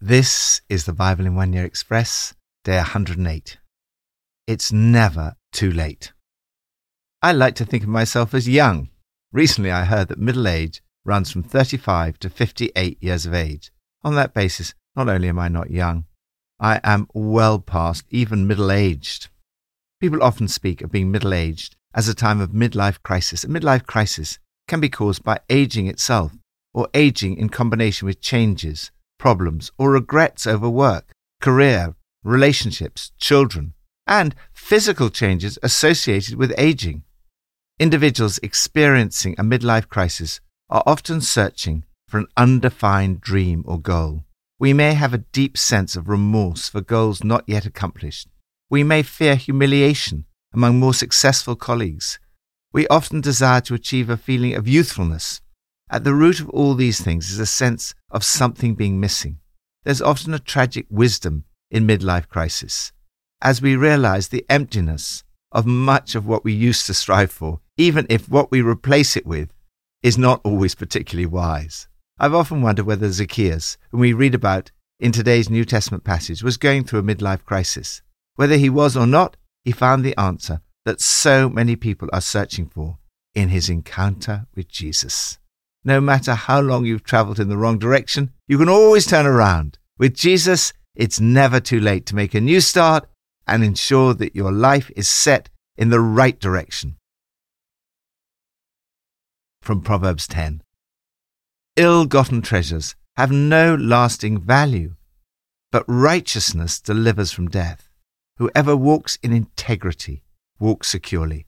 This is the Bible in One Year Express, day 108. It's never too late. I like to think of myself as young. Recently, I heard that middle age runs from 35 to 58 years of age. On that basis, not only am I not young, I am well past even middle aged. People often speak of being middle aged as a time of midlife crisis. A midlife crisis can be caused by aging itself or aging in combination with changes problems, or regrets over work, career, relationships, children, and physical changes associated with aging. Individuals experiencing a midlife crisis are often searching for an undefined dream or goal. We may have a deep sense of remorse for goals not yet accomplished. We may fear humiliation among more successful colleagues. We often desire to achieve a feeling of youthfulness at the root of all these things is a sense of something being missing. There's often a tragic wisdom in midlife crisis as we realize the emptiness of much of what we used to strive for, even if what we replace it with is not always particularly wise. I've often wondered whether Zacchaeus, whom we read about in today's New Testament passage, was going through a midlife crisis. Whether he was or not, he found the answer that so many people are searching for in his encounter with Jesus. No matter how long you've traveled in the wrong direction, you can always turn around. With Jesus, it's never too late to make a new start and ensure that your life is set in the right direction. From Proverbs 10 Ill gotten treasures have no lasting value, but righteousness delivers from death. Whoever walks in integrity walks securely,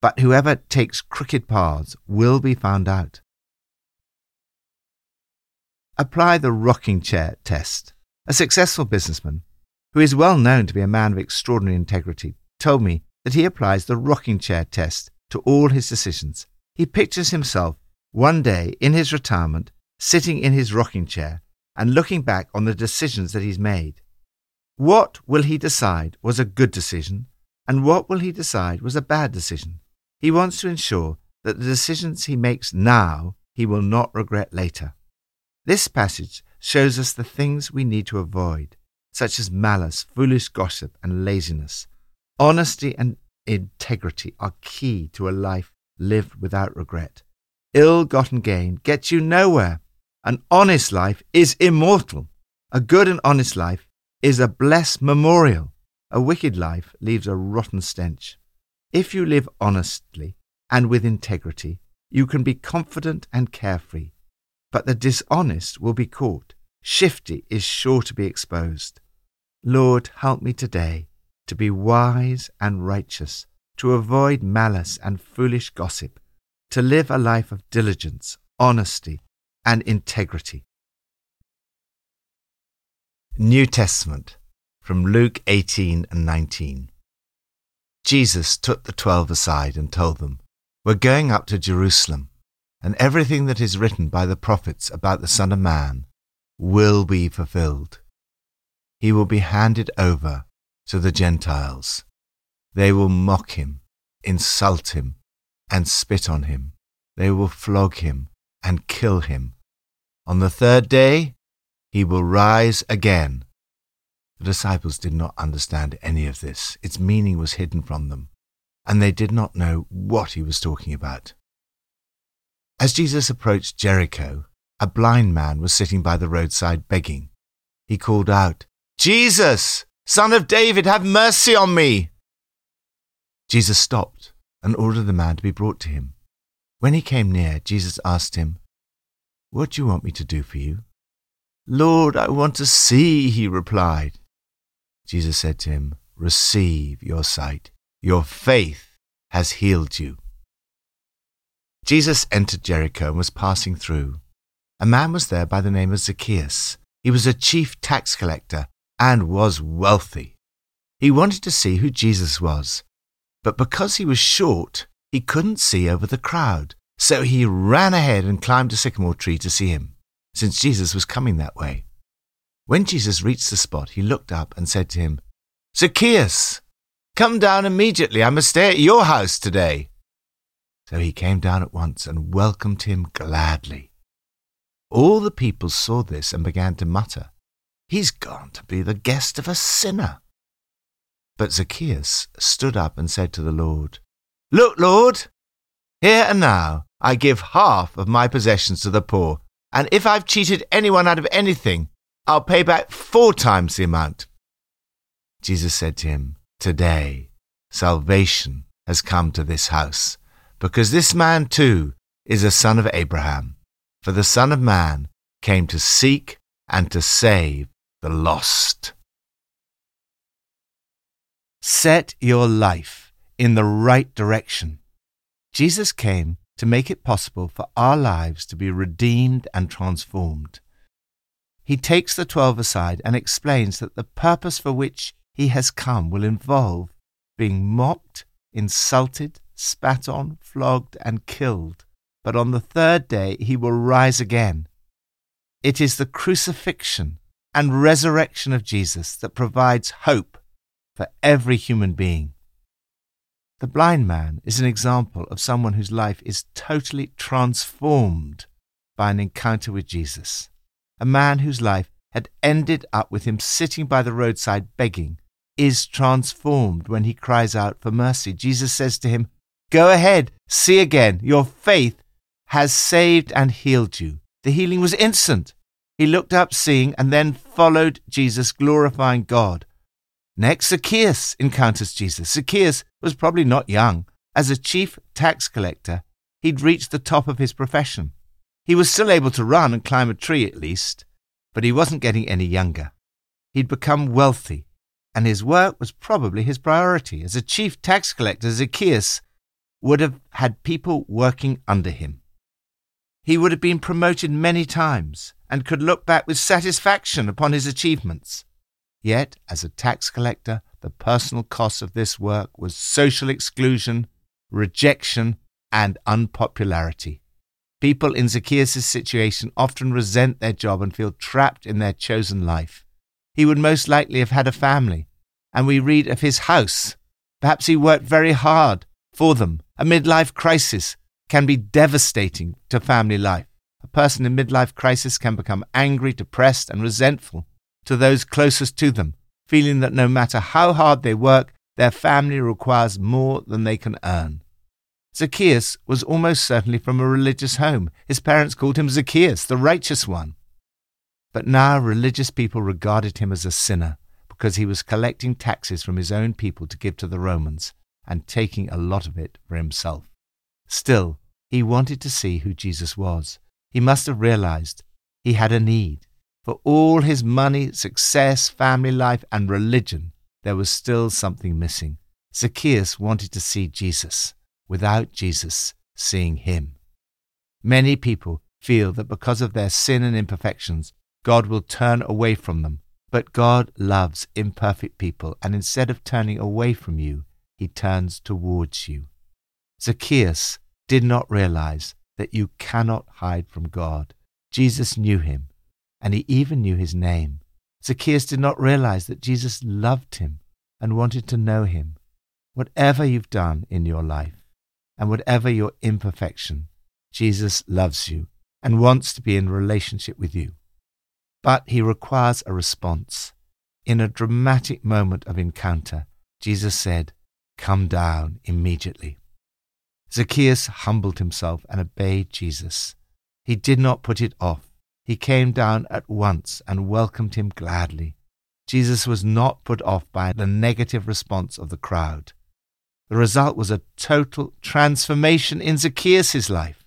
but whoever takes crooked paths will be found out. Apply the rocking chair test. A successful businessman, who is well known to be a man of extraordinary integrity, told me that he applies the rocking chair test to all his decisions. He pictures himself one day in his retirement, sitting in his rocking chair and looking back on the decisions that he's made. What will he decide was a good decision, and what will he decide was a bad decision? He wants to ensure that the decisions he makes now he will not regret later. This passage shows us the things we need to avoid, such as malice, foolish gossip, and laziness. Honesty and integrity are key to a life lived without regret. Ill gotten gain gets you nowhere. An honest life is immortal. A good and honest life is a blessed memorial. A wicked life leaves a rotten stench. If you live honestly and with integrity, you can be confident and carefree but the dishonest will be caught. Shifty is sure to be exposed. Lord, help me today to be wise and righteous, to avoid malice and foolish gossip, to live a life of diligence, honesty, and integrity. New Testament from Luke 18 and 19. Jesus took the twelve aside and told them, We're going up to Jerusalem and everything that is written by the prophets about the Son of Man will be fulfilled. He will be handed over to the Gentiles. They will mock him, insult him, and spit on him. They will flog him and kill him. On the third day, he will rise again. The disciples did not understand any of this. Its meaning was hidden from them, and they did not know what he was talking about. As Jesus approached Jericho, a blind man was sitting by the roadside begging. He called out, Jesus, son of David, have mercy on me. Jesus stopped and ordered the man to be brought to him. When he came near, Jesus asked him, What do you want me to do for you? Lord, I want to see, he replied. Jesus said to him, Receive your sight. Your faith has healed you. Jesus entered Jericho and was passing through. A man was there by the name of Zacchaeus. He was a chief tax collector and was wealthy. He wanted to see who Jesus was, but because he was short, he couldn't see over the crowd. So he ran ahead and climbed a sycamore tree to see him, since Jesus was coming that way. When Jesus reached the spot, he looked up and said to him, Zacchaeus, come down immediately. I must stay at your house today. So he came down at once and welcomed him gladly. All the people saw this and began to mutter, He's gone to be the guest of a sinner. But Zacchaeus stood up and said to the Lord, Look, Lord, here and now I give half of my possessions to the poor, and if I've cheated anyone out of anything, I'll pay back four times the amount. Jesus said to him, Today salvation has come to this house, because this man too is a son of Abraham. For the Son of Man came to seek and to save the lost. Set your life in the right direction. Jesus came to make it possible for our lives to be redeemed and transformed. He takes the twelve aside and explains that the purpose for which he has come will involve being mocked, insulted, spat on, flogged, and killed. But on the third day he will rise again. It is the crucifixion and resurrection of Jesus that provides hope for every human being. The blind man is an example of someone whose life is totally transformed by an encounter with Jesus. A man whose life had ended up with him sitting by the roadside begging is transformed when he cries out for mercy. Jesus says to him, Go ahead, see again, your faith has saved and healed you. The healing was instant. He looked up, seeing, and then followed Jesus, glorifying God. Next, Zacchaeus encounters Jesus. Zacchaeus was probably not young. As a chief tax collector, he'd reached the top of his profession. He was still able to run and climb a tree at least, but he wasn't getting any younger. He'd become wealthy, and his work was probably his priority. As a chief tax collector, Zacchaeus would have had people working under him. He would have been promoted many times and could look back with satisfaction upon his achievements. Yet, as a tax collector, the personal cost of this work was social exclusion, rejection, and unpopularity. People in Zacchaeus' situation often resent their job and feel trapped in their chosen life. He would most likely have had a family, and we read of his house. Perhaps he worked very hard for them. A midlife crisis can be devastating to family life. A person in midlife crisis can become angry, depressed, and resentful to those closest to them, feeling that no matter how hard they work, their family requires more than they can earn. Zacchaeus was almost certainly from a religious home. His parents called him Zacchaeus, the righteous one. But now religious people regarded him as a sinner because he was collecting taxes from his own people to give to the Romans and taking a lot of it for himself. Still, he wanted to see who Jesus was. He must have realized he had a need. For all his money, success, family life, and religion, there was still something missing. Zacchaeus wanted to see Jesus without Jesus seeing him. Many people feel that because of their sin and imperfections, God will turn away from them. But God loves imperfect people, and instead of turning away from you, he turns towards you. Zacchaeus did not realize that you cannot hide from God. Jesus knew him and he even knew his name. Zacchaeus did not realize that Jesus loved him and wanted to know him. Whatever you've done in your life, and whatever your imperfection, Jesus loves you and wants to be in relationship with you. But he requires a response. In a dramatic moment of encounter, Jesus said, Come down immediately. Zacchaeus humbled himself and obeyed Jesus. He did not put it off he came down at once and welcomed him gladly. Jesus was not put off by the negative response of the crowd. The result was a total transformation in Zacchaeus' life.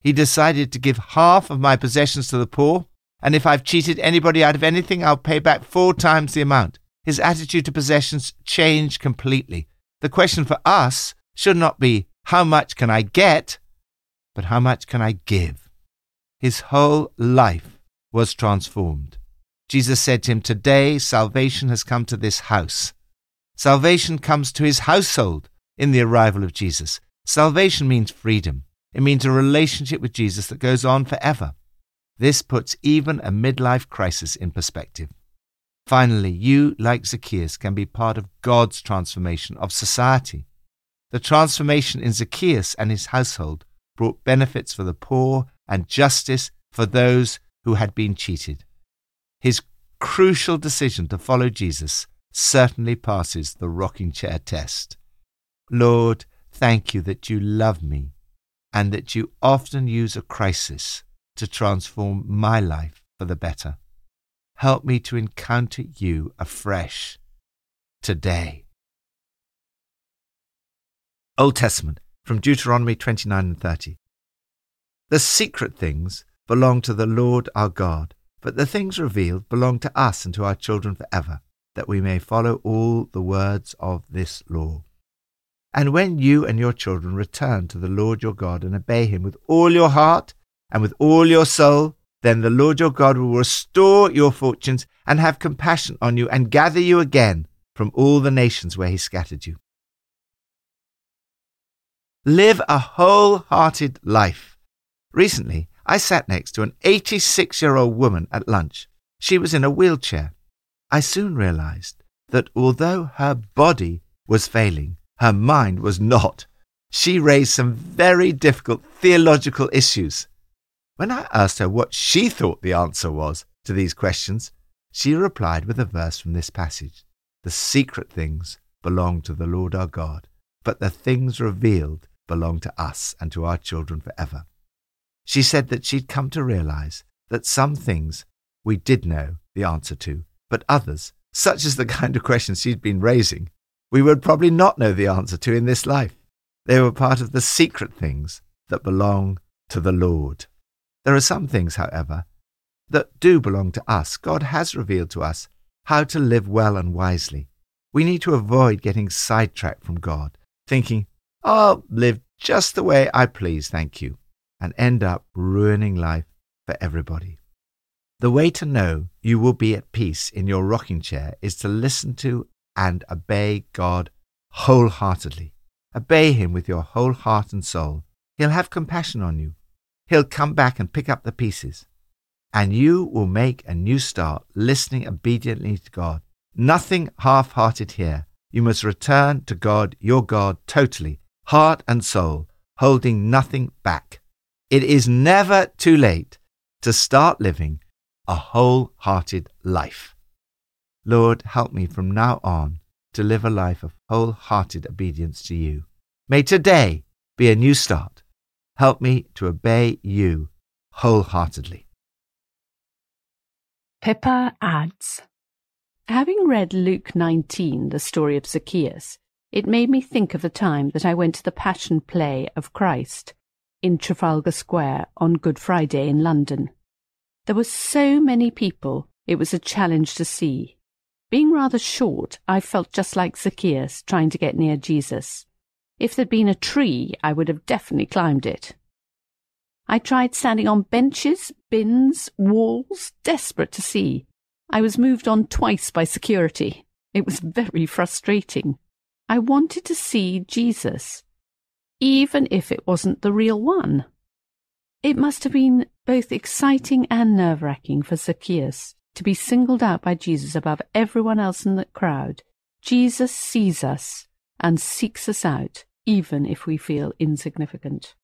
He decided to give half of my possessions to the poor, and if I've cheated anybody out of anything, I'll pay back four times the amount. His attitude to possessions changed completely. The question for us should not be, how much can I get, but how much can I give? His whole life was transformed. Jesus said to him, Today salvation has come to this house. Salvation comes to his household in the arrival of Jesus. Salvation means freedom. It means a relationship with Jesus that goes on forever. This puts even a midlife crisis in perspective. Finally, you, like Zacchaeus, can be part of God's transformation of society. The transformation in Zacchaeus and his household brought benefits for the poor and justice for those who had been cheated. His crucial decision to follow Jesus certainly passes the rocking chair test. Lord, thank you that you love me and that you often use a crisis to transform my life for the better. Help me to encounter you afresh today. Old Testament from Deuteronomy 29 and 30. The secret things belong to the Lord our God, but the things revealed belong to us and to our children forever, that we may follow all the words of this law. And when you and your children return to the Lord your God and obey him with all your heart and with all your soul, then the Lord your God will restore your fortunes and have compassion on you and gather you again from all the nations where he scattered you. Live a wholehearted life. Recently, I sat next to an 86 year old woman at lunch. She was in a wheelchair. I soon realized that although her body was failing, her mind was not. She raised some very difficult theological issues. When I asked her what she thought the answer was to these questions, she replied with a verse from this passage The secret things belong to the Lord our God, but the things revealed belong to us and to our children forever. She said that she'd come to realize that some things we did know the answer to, but others, such as the kind of questions she'd been raising, we would probably not know the answer to in this life. They were part of the secret things that belong to the Lord. There are some things, however, that do belong to us. God has revealed to us how to live well and wisely. We need to avoid getting sidetracked from God, thinking, I'll live just the way I please, thank you, and end up ruining life for everybody. The way to know you will be at peace in your rocking chair is to listen to and obey God wholeheartedly. Obey Him with your whole heart and soul. He'll have compassion on you. He'll come back and pick up the pieces. And you will make a new start listening obediently to God. Nothing half hearted here. You must return to God, your God, totally heart and soul, holding nothing back. It is never too late to start living a wholehearted life. Lord, help me from now on to live a life of wholehearted obedience to you. May today be a new start. Help me to obey you wholeheartedly. Pippa adds Having read Luke 19, the story of Zacchaeus, it made me think of the time that I went to the Passion Play of Christ in Trafalgar Square on Good Friday in London. There were so many people, it was a challenge to see. Being rather short, I felt just like Zacchaeus trying to get near Jesus. If there'd been a tree, I would have definitely climbed it. I tried standing on benches, bins, walls, desperate to see. I was moved on twice by security. It was very frustrating. I wanted to see Jesus, even if it wasn't the real one. It must have been both exciting and nerve wracking for Zacchaeus to be singled out by Jesus above everyone else in the crowd. Jesus sees us and seeks us out, even if we feel insignificant.